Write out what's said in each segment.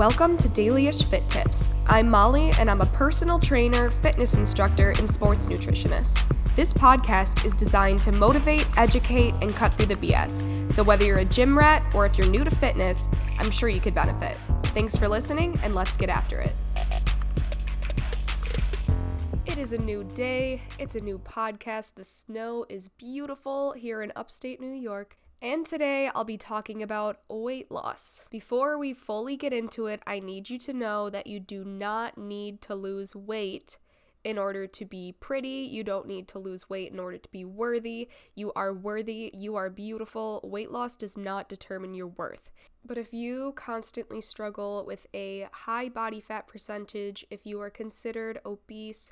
Welcome to Dailyish Fit Tips. I'm Molly, and I'm a personal trainer, fitness instructor, and sports nutritionist. This podcast is designed to motivate, educate, and cut through the BS. So, whether you're a gym rat or if you're new to fitness, I'm sure you could benefit. Thanks for listening, and let's get after it. It is a new day, it's a new podcast. The snow is beautiful here in upstate New York, and today I'll be talking about weight loss. Before we fully get into it, I need you to know that you do not need to lose weight in order to be pretty. You don't need to lose weight in order to be worthy. You are worthy. You are beautiful. Weight loss does not determine your worth. But if you constantly struggle with a high body fat percentage, if you are considered obese,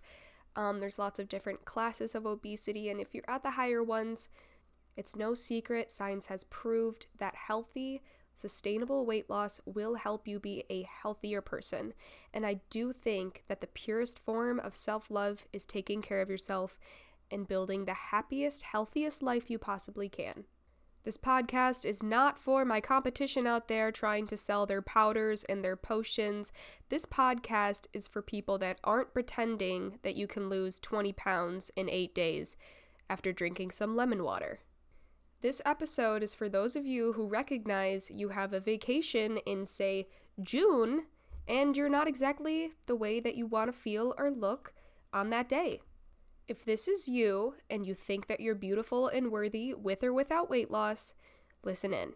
um, there's lots of different classes of obesity, and if you're at the higher ones, it's no secret, science has proved that healthy, sustainable weight loss will help you be a healthier person. And I do think that the purest form of self love is taking care of yourself and building the happiest, healthiest life you possibly can. This podcast is not for my competition out there trying to sell their powders and their potions. This podcast is for people that aren't pretending that you can lose 20 pounds in eight days after drinking some lemon water. This episode is for those of you who recognize you have a vacation in, say, June, and you're not exactly the way that you want to feel or look on that day. If this is you and you think that you're beautiful and worthy with or without weight loss, listen in.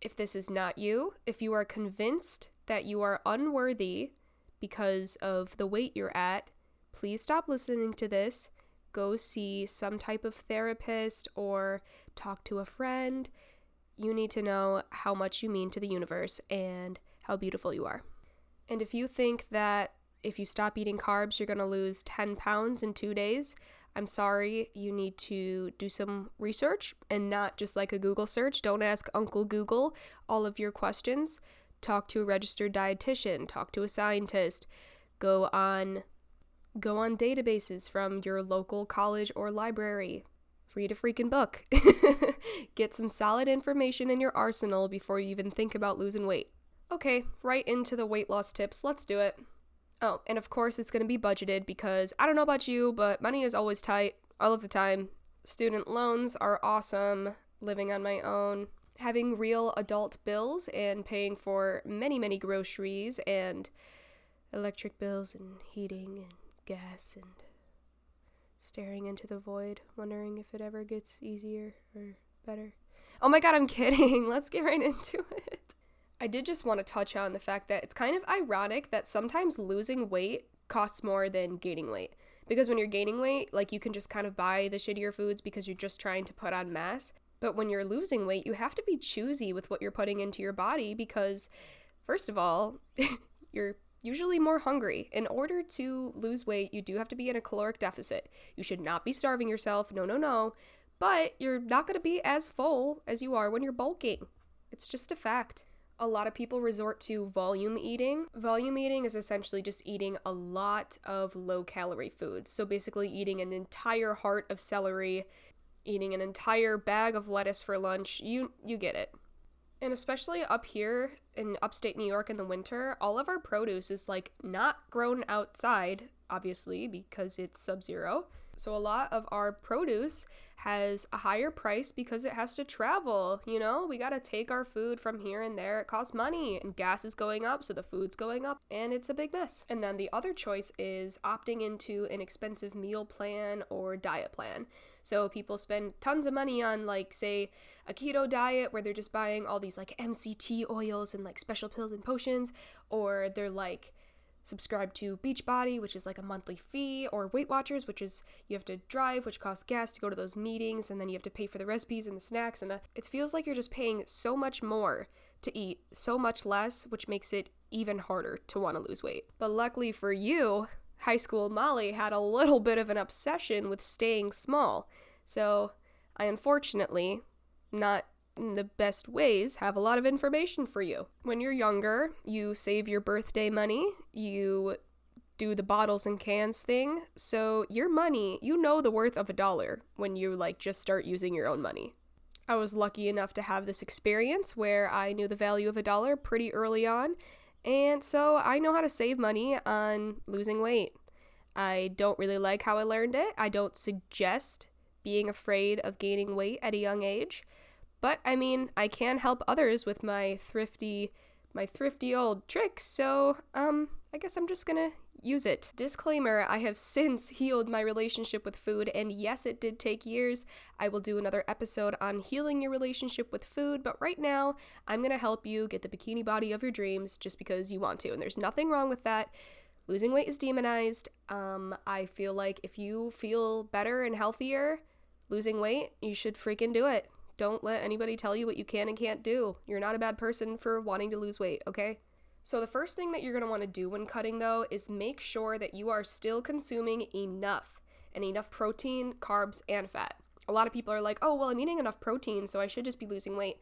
If this is not you, if you are convinced that you are unworthy because of the weight you're at, please stop listening to this go see some type of therapist or talk to a friend. You need to know how much you mean to the universe and how beautiful you are. And if you think that if you stop eating carbs, you're going to lose 10 pounds in two days, I'm sorry, you need to do some research and not just like a Google search. Don't ask Uncle Google all of your questions. Talk to a registered dietitian, talk to a scientist, go on Go on databases from your local college or library. Read a freaking book. Get some solid information in your arsenal before you even think about losing weight. Okay, right into the weight loss tips. Let's do it. Oh, and of course, it's going to be budgeted because I don't know about you, but money is always tight all of the time. Student loans are awesome. Living on my own, having real adult bills, and paying for many, many groceries and electric bills and heating and gas and staring into the void, wondering if it ever gets easier or better. Oh my god, I'm kidding. Let's get right into it. I did just want to touch on the fact that it's kind of ironic that sometimes losing weight costs more than gaining weight. Because when you're gaining weight, like you can just kind of buy the shittier foods because you're just trying to put on mass. But when you're losing weight, you have to be choosy with what you're putting into your body because, first of all, you're usually more hungry. In order to lose weight, you do have to be in a caloric deficit. You should not be starving yourself. No, no, no. But you're not going to be as full as you are when you're bulking. It's just a fact. A lot of people resort to volume eating. Volume eating is essentially just eating a lot of low calorie foods. So basically, eating an entire heart of celery, eating an entire bag of lettuce for lunch. You you get it. And especially up here in upstate New York in the winter, all of our produce is like not grown outside, obviously, because it's sub zero. So a lot of our produce has a higher price because it has to travel. You know, we got to take our food from here and there. It costs money, and gas is going up, so the food's going up, and it's a big mess. And then the other choice is opting into an expensive meal plan or diet plan. So people spend tons of money on, like, say, a keto diet where they're just buying all these, like, MCT oils and, like, special pills and potions, or they're like, subscribe to Beachbody, which is like a monthly fee, or Weight Watchers, which is you have to drive, which costs gas to go to those meetings, and then you have to pay for the recipes and the snacks, and the it feels like you're just paying so much more to eat so much less, which makes it even harder to want to lose weight. But luckily for you, high school Molly had a little bit of an obsession with staying small. So I unfortunately, not in the best ways have a lot of information for you. When you're younger, you save your birthday money, you do the bottles and cans thing. So your money, you know the worth of a dollar when you like just start using your own money. I was lucky enough to have this experience where I knew the value of a dollar pretty early on And so I know how to save money on losing weight. I don't really like how I learned it. I don't suggest being afraid of gaining weight at a young age. But I mean, I can help others with my thrifty my thrifty old tricks, so um I guess I'm just to use it. Disclaimer I have since healed my relationship with food, and yes, it did take years. I will do another episode on healing your relationship with food, but right now, I'm gonna help you get the bikini body of your dreams just because you want to, and there's nothing wrong with that. Losing weight is demonized. Um, I feel like if you feel better and healthier losing weight, you should freaking do it. Don't let anybody tell you what you can and can't do. You're not a bad person for wanting to lose weight, okay? So, the first thing that you're gonna wanna do when cutting though is make sure that you are still consuming enough and enough protein, carbs, and fat. A lot of people are like, oh, well, I'm eating enough protein, so I should just be losing weight.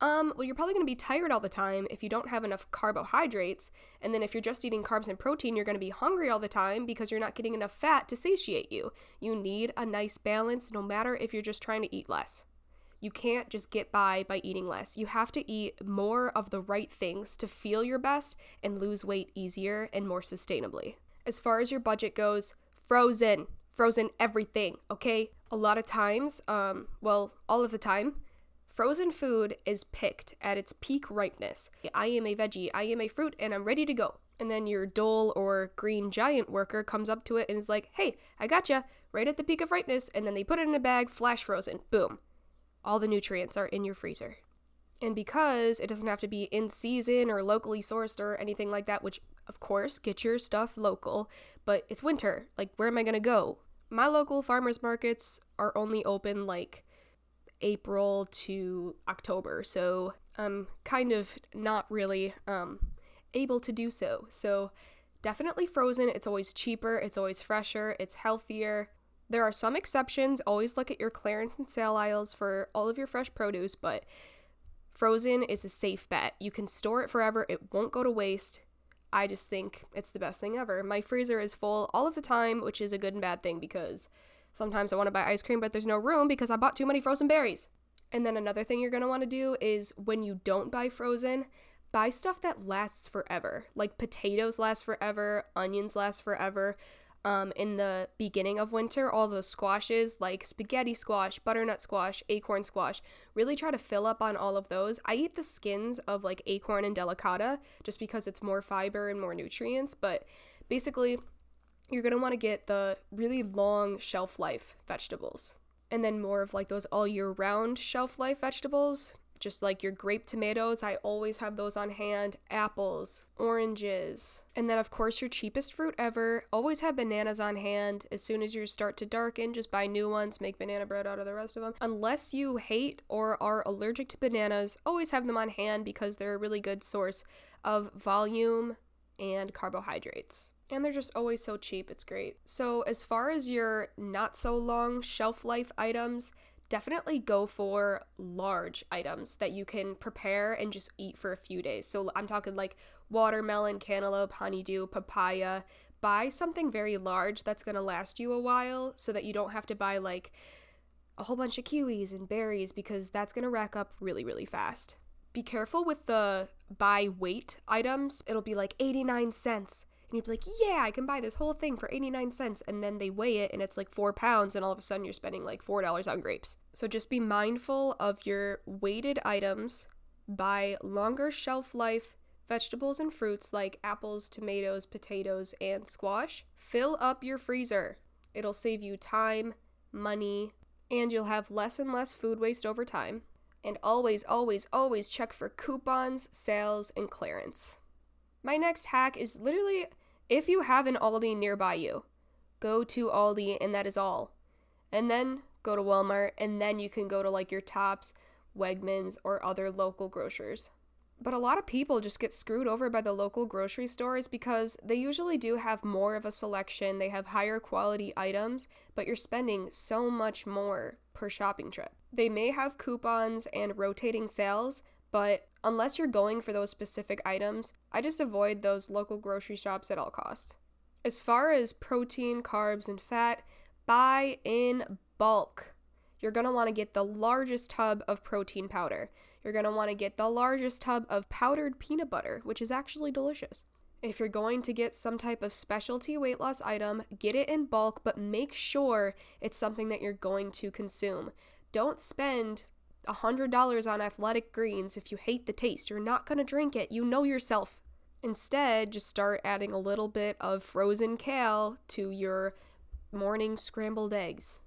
Um, well, you're probably going to be tired all the time if you don't have enough carbohydrates. And then if you're just eating carbs and protein, you're going to be hungry all the time because you're not getting enough fat to satiate you. You need a nice balance no matter if you're just trying to eat less. You can't just get by by eating less. You have to eat more of the right things to feel your best and lose weight easier and more sustainably. As far as your budget goes, frozen. Frozen everything, okay? A lot of times, um, well, all of the time, frozen food is picked at its peak ripeness. I am a veggie, I am a fruit, and I'm ready to go. And then your dole or green giant worker comes up to it and is like, hey, I gotcha, right at the peak of ripeness, and then they put it in a bag, flash frozen, boom all the nutrients are in your freezer. And because it doesn't have to be in season or locally sourced or anything like that, which of course, get your stuff local, but it's winter. Like, where am I gonna go? My local farmers markets are only open like April to October, so I'm kind of not really um, able to do so. So, definitely frozen. It's always cheaper, it's always fresher, it's healthier. There are some exceptions. Always look at your clearance and sale aisles for all of your fresh produce, but frozen is a safe bet. You can store it forever, it won't go to waste. I just think it's the best thing ever. My freezer is full all of the time, which is a good and bad thing because sometimes I want to buy ice cream, but there's no room because I bought too many frozen berries. And then another thing you're going to want to do is when you don't buy frozen, buy stuff that lasts forever. Like potatoes last forever, onions last forever um, in the beginning of winter, all those squashes like spaghetti squash, butternut squash, acorn squash, really try to fill up on all of those. I eat the skins of like acorn and delicata just because it's more fiber and more nutrients, but basically, you're gonna wanna get the really long shelf life vegetables. And then more of like those all year round shelf life vegetables, just like your grape tomatoes, I always have those on hand, apples, oranges, and then of course your cheapest fruit ever. Always have bananas on hand. As soon as you start to darken, just buy new ones, make banana bread out of the rest of them. Unless you hate or are allergic to bananas, always have them on hand because they're a really good source of volume and carbohydrates and they're just always so cheap. It's great. So, as far as your not so long shelf life items, definitely go for large items that you can prepare and just eat for a few days. So I'm talking like watermelon, cantaloupe, honeydew, papaya. Buy something very large that's going to last you a while so that you don't have to buy like a whole bunch of kiwis and berries because that's going to rack up really, really fast. Be careful with the buy weight items. It'll be like 89 cents and you'd be like, yeah, I can buy this whole thing for 89 cents. And then they weigh it and it's like four pounds, and all of a sudden you're spending like $4 on grapes. So just be mindful of your weighted items. Buy longer shelf life vegetables and fruits like apples, tomatoes, potatoes, and squash. Fill up your freezer. It'll save you time, money, and you'll have less and less food waste over time. And always, always, always check for coupons, sales, and clearance. My next hack is literally if you have an Aldi nearby you, go to Aldi and that is all. And then go to Walmart and then you can go to like your Tops, Wegmans, or other local grocers. But a lot of people just get screwed over by the local grocery stores because they usually do have more of a selection, they have higher quality items, but you're spending so much more per shopping trip. They may have coupons and rotating sales, but unless you're going for those specific items, I just avoid those local grocery shops at all costs. As far as protein, carbs, and fat, buy in bulk. You're going to want to get the largest tub of protein powder. you're going to want to get the largest tub of powdered peanut butter, which is actually delicious. If you're going to get some type of specialty weight loss item, get it in bulk, but make sure it's something that you're going to consume. Don't spend $100 on athletic greens if you hate the taste. You're not going to drink it. You know yourself. Instead, just start adding a little bit of frozen kale to your morning scrambled eggs.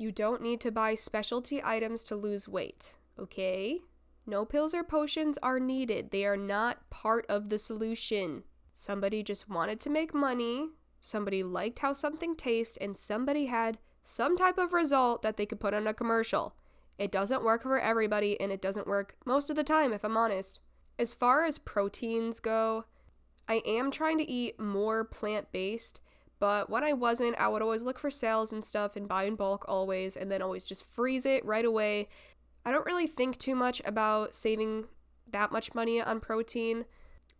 You don't need to buy specialty items to lose weight, okay? No pills or potions are needed. They are not part of the solution. Somebody just wanted to make money, somebody liked how something tastes, and somebody had some type of result that they could put on a commercial. It doesn't work for everybody, and it doesn't work most of the time, if I'm honest. As far as proteins go, I am trying to eat more plant based, but when I wasn't, I would always look for sales and stuff and buy in bulk always, and then always just freeze it right away. I don't really think too much about saving that much money on protein.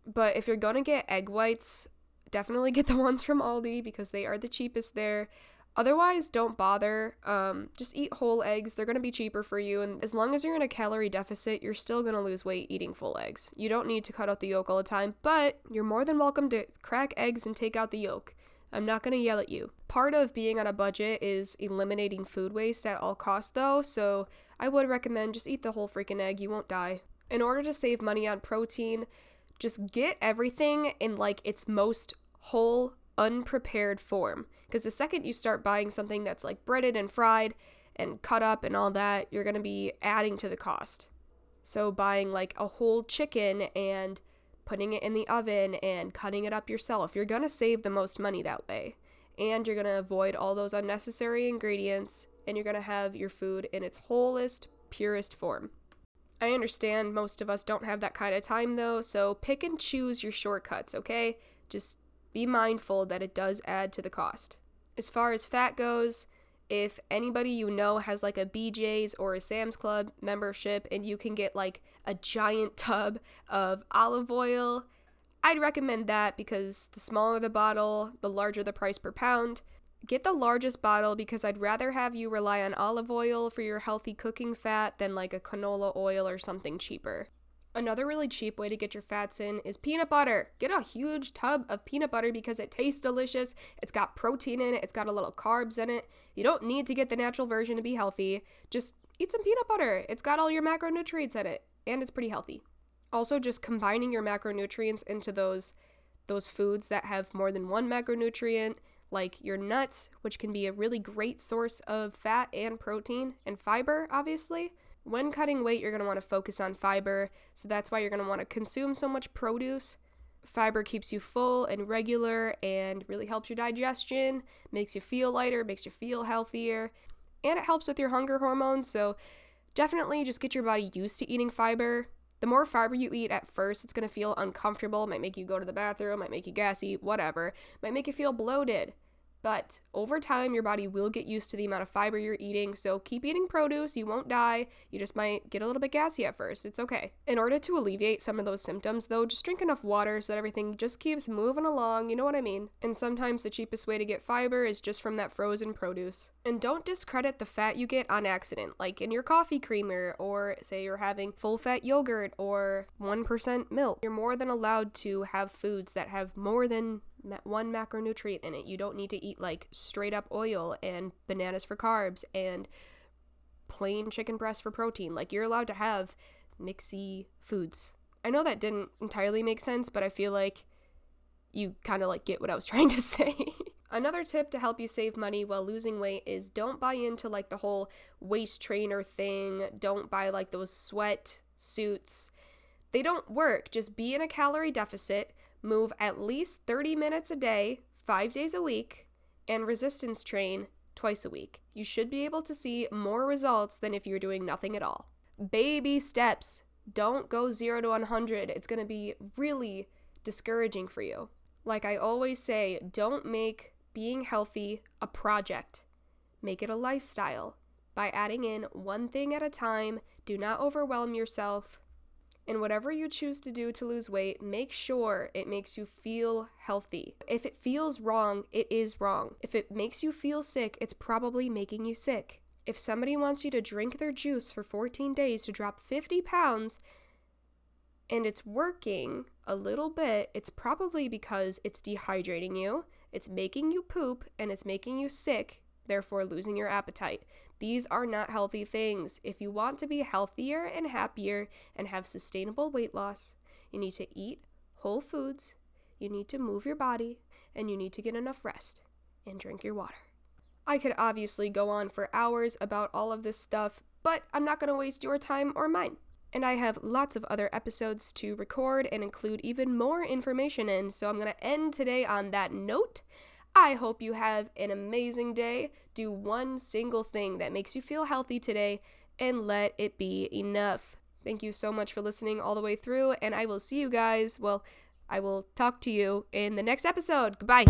But if you're gonna get egg whites, definitely get the ones from Aldi because they are the cheapest there. Otherwise, don't bother. Um, just eat whole eggs. They're going to be cheaper for you. And as long as you're in a calorie deficit, you're still going to lose weight eating full eggs. You don't need to cut out the yolk all the time, but you're more than welcome to crack eggs and take out the yolk. I'm not going to yell at you. Part of being on a budget is eliminating food waste at all costs, though, so I would recommend just eat the whole freaking egg. You won't die. In order to save money on protein, just get everything in like its most whole, unprepared form. Because the second you start buying something that's like breaded and fried and cut up and all that, you're going to be adding to the cost. So, buying like a whole chicken and putting it in the oven and cutting it up yourself, you're going to save the most money that way. And you're going to avoid all those unnecessary ingredients and you're going to have your food in its wholest, purest form. I understand most of us don't have that kind of time though, so pick and choose your shortcuts, okay? Just be mindful that it does add to the cost. As far as fat goes, if anybody you know has like a BJ's or a Sam's Club membership and you can get like a giant tub of olive oil, I'd recommend that because the smaller the bottle, the larger the price per pound. Get the largest bottle because I'd rather have you rely on olive oil for your healthy cooking fat than like a canola oil or something cheaper. Another really cheap way to get your fats in is peanut butter. Get a huge tub of peanut butter because it tastes delicious. It's got protein in it, it's got a little carbs in it. You don't need to get the natural version to be healthy. Just eat some peanut butter. It's got all your macronutrients in it and it's pretty healthy. Also just combining your macronutrients into those those foods that have more than one macronutrient like your nuts, which can be a really great source of fat and protein, and fiber, obviously. When cutting weight, you're going to want to focus on fiber, so that's why you're going to want to consume so much produce. Fiber keeps you full and regular and really helps your digestion, makes you feel lighter, makes you feel healthier, and it helps with your hunger hormones. So, definitely just get your body used to eating fiber. The more fiber you eat at first, it's going to feel uncomfortable, might make you go to the bathroom, might make you gassy, whatever, might make you feel bloated. But over time, your body will get used to the amount of fiber you're eating, so keep eating produce. You won't die. You just might get a little bit gassy at first. It's okay. In order to alleviate some of those symptoms, though, just drink enough water so that everything just keeps moving along. You know what I mean? And sometimes the cheapest way to get fiber is just from that frozen produce. And don't discredit the fat you get on accident, like in your coffee creamer, or say you're having full fat yogurt or 1% milk. You're more than allowed to have foods that have more than one macronutrient in it. You don't need to eat like straight up oil and bananas for carbs and plain chicken breast for protein. Like you're allowed to have mixy foods. I know that didn't entirely make sense, but I feel like you kind of like get what I was trying to say. Another tip to help you save money while losing weight is don't buy into like the whole waist trainer thing. Don't buy like those sweat suits. They don't work. Just be in a calorie deficit move at least 30 minutes a day, five days a week, and resistance train twice a week. You should be able to see more results than if you're doing nothing at all. Baby steps. Don't go 0 to 100. It's going to be really discouraging for you. Like I always say, don't make being healthy a project. Make it a lifestyle by adding in one thing at a time. Do not overwhelm yourself. And whatever you choose to do to lose weight, make sure it makes you feel healthy. If it feels wrong, it is wrong. If it makes you feel sick, it's probably making you sick. If somebody wants you to drink their juice for 14 days to drop 50 pounds and it's working a little bit, it's probably because it's dehydrating you, it's making you poop, and it's making you sick, therefore losing your appetite. These are not healthy things. If you want to be healthier and happier and have sustainable weight loss, you need to eat whole foods, you need to move your body, and you need to get enough rest and drink your water. I could obviously go on for hours about all of this stuff, but I'm not going to waste your time or mine. And I have lots of other episodes to record and include even more information in, so I'm going to end today on that note. I hope you have an amazing day. Do one single thing that makes you feel healthy today and let it be enough. Thank you so much for listening all the way through, and I will see you guys. Well, I will talk to you in the next episode. Goodbye.